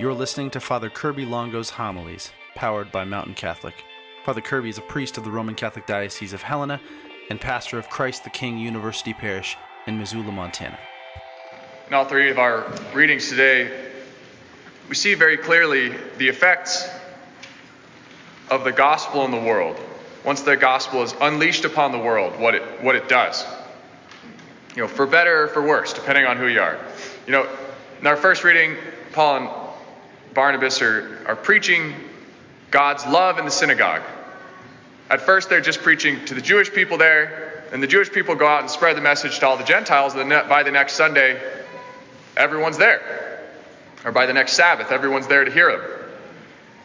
You're listening to Father Kirby Longo's homilies, powered by Mountain Catholic. Father Kirby is a priest of the Roman Catholic Diocese of Helena and pastor of Christ the King University Parish in Missoula, Montana. In all three of our readings today, we see very clearly the effects of the gospel in the world. Once the gospel is unleashed upon the world, what it, what it does. You know, for better or for worse, depending on who you are. You know, in our first reading, Paul and Barnabas are, are preaching God's love in the synagogue. At first, they're just preaching to the Jewish people there, and the Jewish people go out and spread the message to all the Gentiles. And by the next Sunday, everyone's there. Or by the next Sabbath, everyone's there to hear them.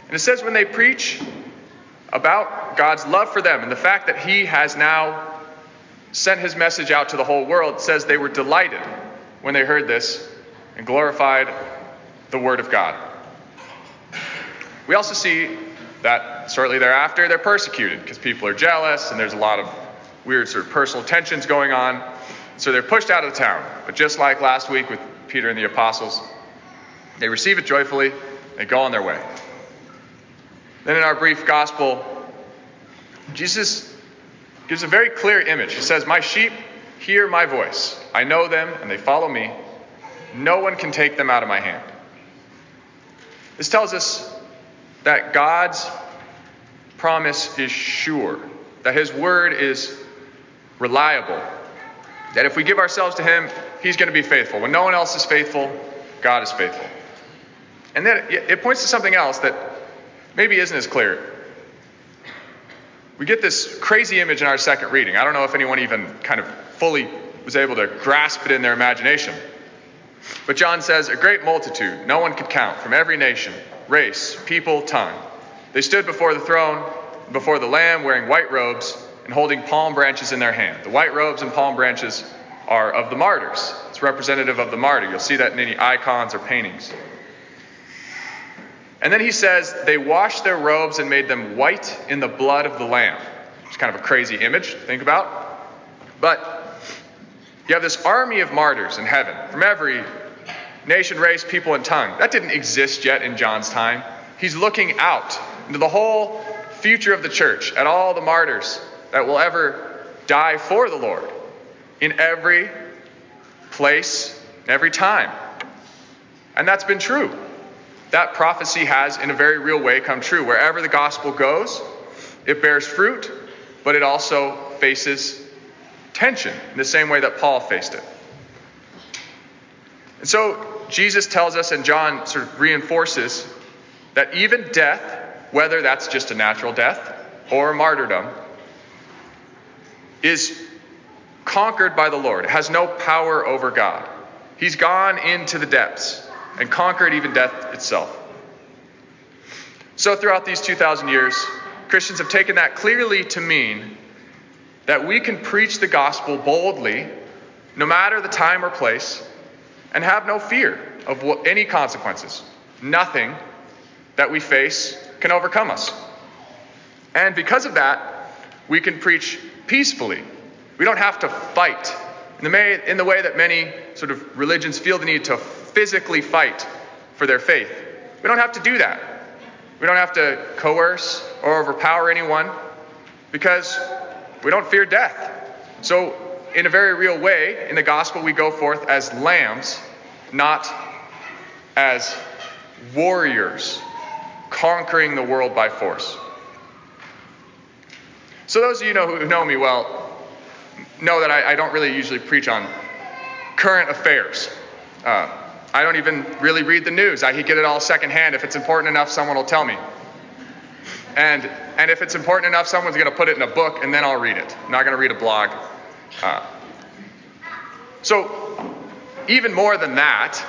And it says when they preach about God's love for them and the fact that He has now sent His message out to the whole world, says they were delighted when they heard this and glorified the Word of God. We also see that shortly thereafter they're persecuted because people are jealous and there's a lot of weird sort of personal tensions going on. So they're pushed out of the town. But just like last week with Peter and the apostles, they receive it joyfully, they go on their way. Then in our brief gospel, Jesus gives a very clear image. He says, My sheep hear my voice. I know them and they follow me. No one can take them out of my hand. This tells us that God's promise is sure, that His word is reliable, that if we give ourselves to Him, He's going to be faithful. When no one else is faithful, God is faithful. And then it points to something else that maybe isn't as clear. We get this crazy image in our second reading. I don't know if anyone even kind of fully was able to grasp it in their imagination. But John says, A great multitude, no one could count, from every nation, race, people, tongue. They stood before the throne, before the Lamb, wearing white robes and holding palm branches in their hand. The white robes and palm branches are of the martyrs. It's representative of the martyr. You'll see that in any icons or paintings. And then he says, They washed their robes and made them white in the blood of the Lamb. It's kind of a crazy image to think about. But you have this army of martyrs in heaven from every nation, race, people, and tongue. That didn't exist yet in John's time. He's looking out into the whole future of the church, at all the martyrs that will ever die for the Lord in every place, every time. And that's been true. That prophecy has, in a very real way, come true. Wherever the gospel goes, it bears fruit, but it also faces tension in the same way that Paul faced it. And so Jesus tells us, and John sort of reinforces, that even death, whether that's just a natural death or martyrdom, is conquered by the Lord. It has no power over God. He's gone into the depths and conquered even death itself. So, throughout these 2,000 years, Christians have taken that clearly to mean that we can preach the gospel boldly, no matter the time or place, and have no fear of any consequences. Nothing that we face can overcome us. And because of that, we can preach peacefully. We don't have to fight in the, may, in the way that many sort of religions feel the need to physically fight for their faith. We don't have to do that. We don't have to coerce or overpower anyone because we don't fear death. So, in a very real way, in the gospel, we go forth as lambs, not as warriors conquering the world by force. So, those of you know who know me well know that I, I don't really usually preach on current affairs. Uh, I don't even really read the news. I get it all secondhand. If it's important enough, someone will tell me. And, and if it's important enough, someone's going to put it in a book, and then I'll read it. I'm not going to read a blog. Uh, so, even more than that,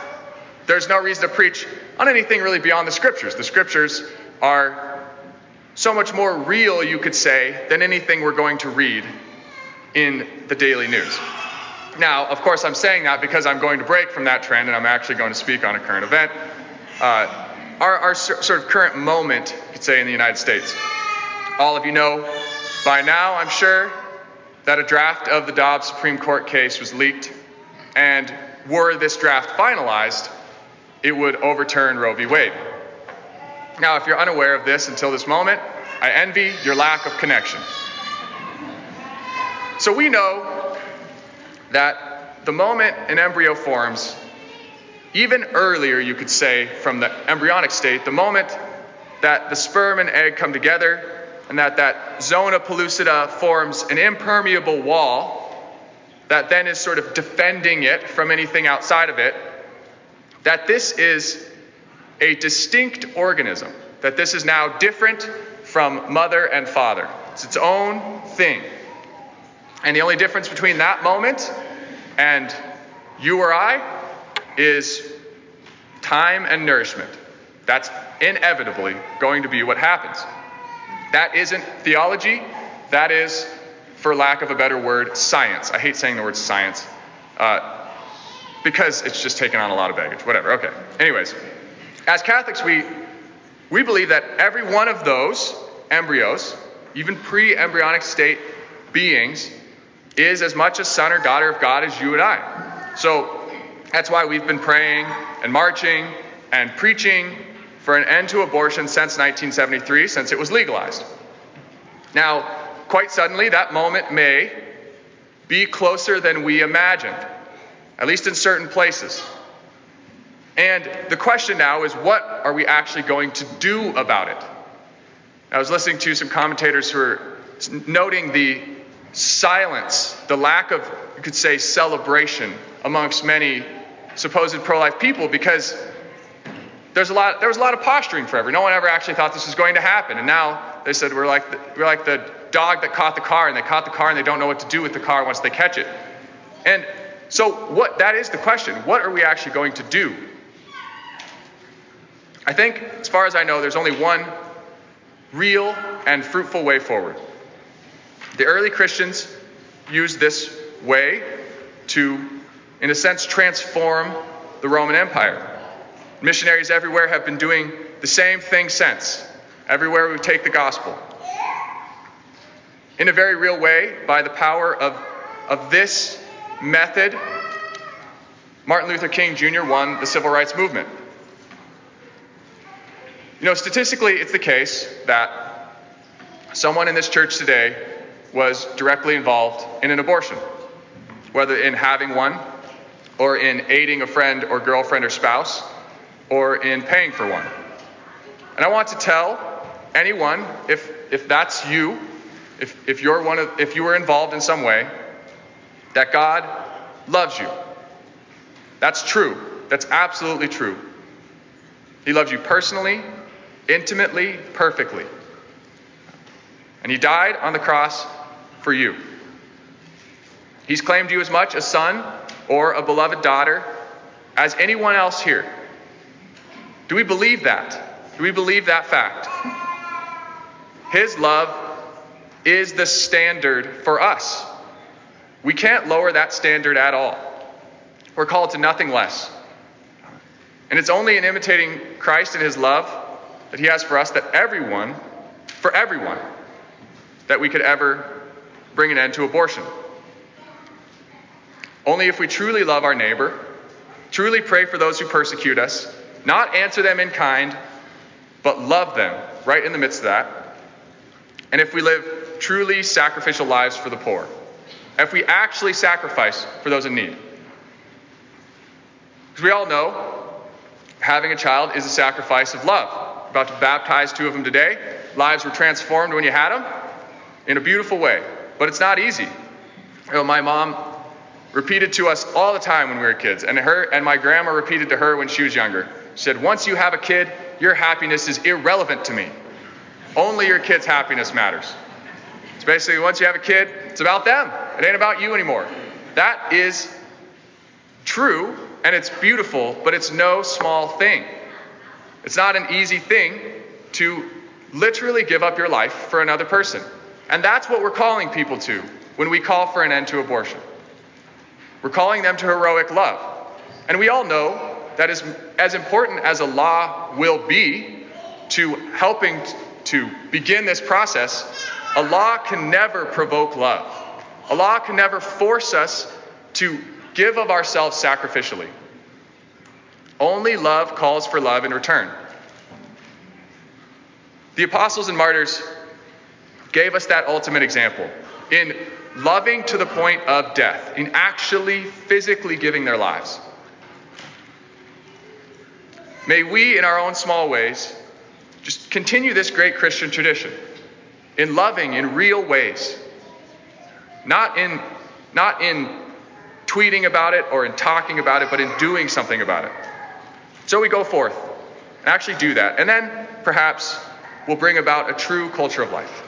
there's no reason to preach on anything really beyond the scriptures. The scriptures are so much more real, you could say, than anything we're going to read in the daily news. Now, of course, I'm saying that because I'm going to break from that trend and I'm actually going to speak on a current event. Uh, our, our sort of current moment, you could say, in the United States. All of you know by now, I'm sure, that a draft of the Dobbs Supreme Court case was leaked. And were this draft finalized, it would overturn Roe v. Wade. Now, if you're unaware of this until this moment, I envy your lack of connection. So we know that the moment an embryo forms, even earlier, you could say, from the embryonic state, the moment that the sperm and egg come together and that that zona pellucida forms an impermeable wall that then is sort of defending it from anything outside of it, that this is a distinct organism, that this is now different from mother and father. It's its own thing. And the only difference between that moment and you or I is time and nourishment. That's inevitably going to be what happens. That isn't theology, that is, for lack of a better word, science. I hate saying the word science uh, because it's just taken on a lot of baggage. Whatever, okay. Anyways, as Catholics, we, we believe that every one of those embryos, even pre embryonic state beings, is as much a son or daughter of God as you and I. So that's why we've been praying and marching and preaching for an end to abortion since 1973, since it was legalized. Now, quite suddenly, that moment may be closer than we imagined, at least in certain places. And the question now is what are we actually going to do about it? I was listening to some commentators who are noting the silence, the lack of, you could say, celebration amongst many supposed pro life people because there's a lot, there was a lot of posturing forever. No one ever actually thought this was going to happen. And now they said we're like the, we're like the dog that caught the car, and they caught the car and they don't know what to do with the car once they catch it. And so, what that is the question what are we actually going to do? I think, as far as I know, there's only one real and fruitful way forward. The early Christians used this way to, in a sense, transform the Roman Empire. Missionaries everywhere have been doing the same thing since, everywhere we take the gospel. In a very real way, by the power of, of this method, Martin Luther King Jr. won the civil rights movement. You know, statistically, it's the case that someone in this church today was directly involved in an abortion, whether in having one, or in aiding a friend or girlfriend or spouse, or in paying for one. And I want to tell anyone, if, if that's you, if, if, you're one of, if you were involved in some way, that God loves you. That's true. That's absolutely true. He loves you personally, intimately, perfectly. And He died on the cross for you. He's claimed you as much a son or a beloved daughter as anyone else here. Do we believe that? Do we believe that fact? His love is the standard for us. We can't lower that standard at all. We're called to nothing less. And it's only in imitating Christ and his love that he has for us that everyone, for everyone, that we could ever bring an end to abortion. Only if we truly love our neighbor, truly pray for those who persecute us, not answer them in kind, but love them right in the midst of that. And if we live truly sacrificial lives for the poor, if we actually sacrifice for those in need. Because we all know having a child is a sacrifice of love. We're about to baptize two of them today. Lives were transformed when you had them in a beautiful way, but it's not easy. You know, my mom repeated to us all the time when we were kids, and her and my grandma repeated to her when she was younger said, Once you have a kid, your happiness is irrelevant to me. Only your kid's happiness matters. It's basically once you have a kid, it's about them. It ain't about you anymore. That is true and it's beautiful, but it's no small thing. It's not an easy thing to literally give up your life for another person. And that's what we're calling people to when we call for an end to abortion. We're calling them to heroic love. And we all know that is as important as a law will be to helping to begin this process, a law can never provoke love. A law can never force us to give of ourselves sacrificially. Only love calls for love in return. The apostles and martyrs gave us that ultimate example in loving to the point of death, in actually physically giving their lives. May we, in our own small ways, just continue this great Christian tradition in loving in real ways, not in, not in tweeting about it or in talking about it, but in doing something about it. So we go forth and actually do that. And then perhaps we'll bring about a true culture of life.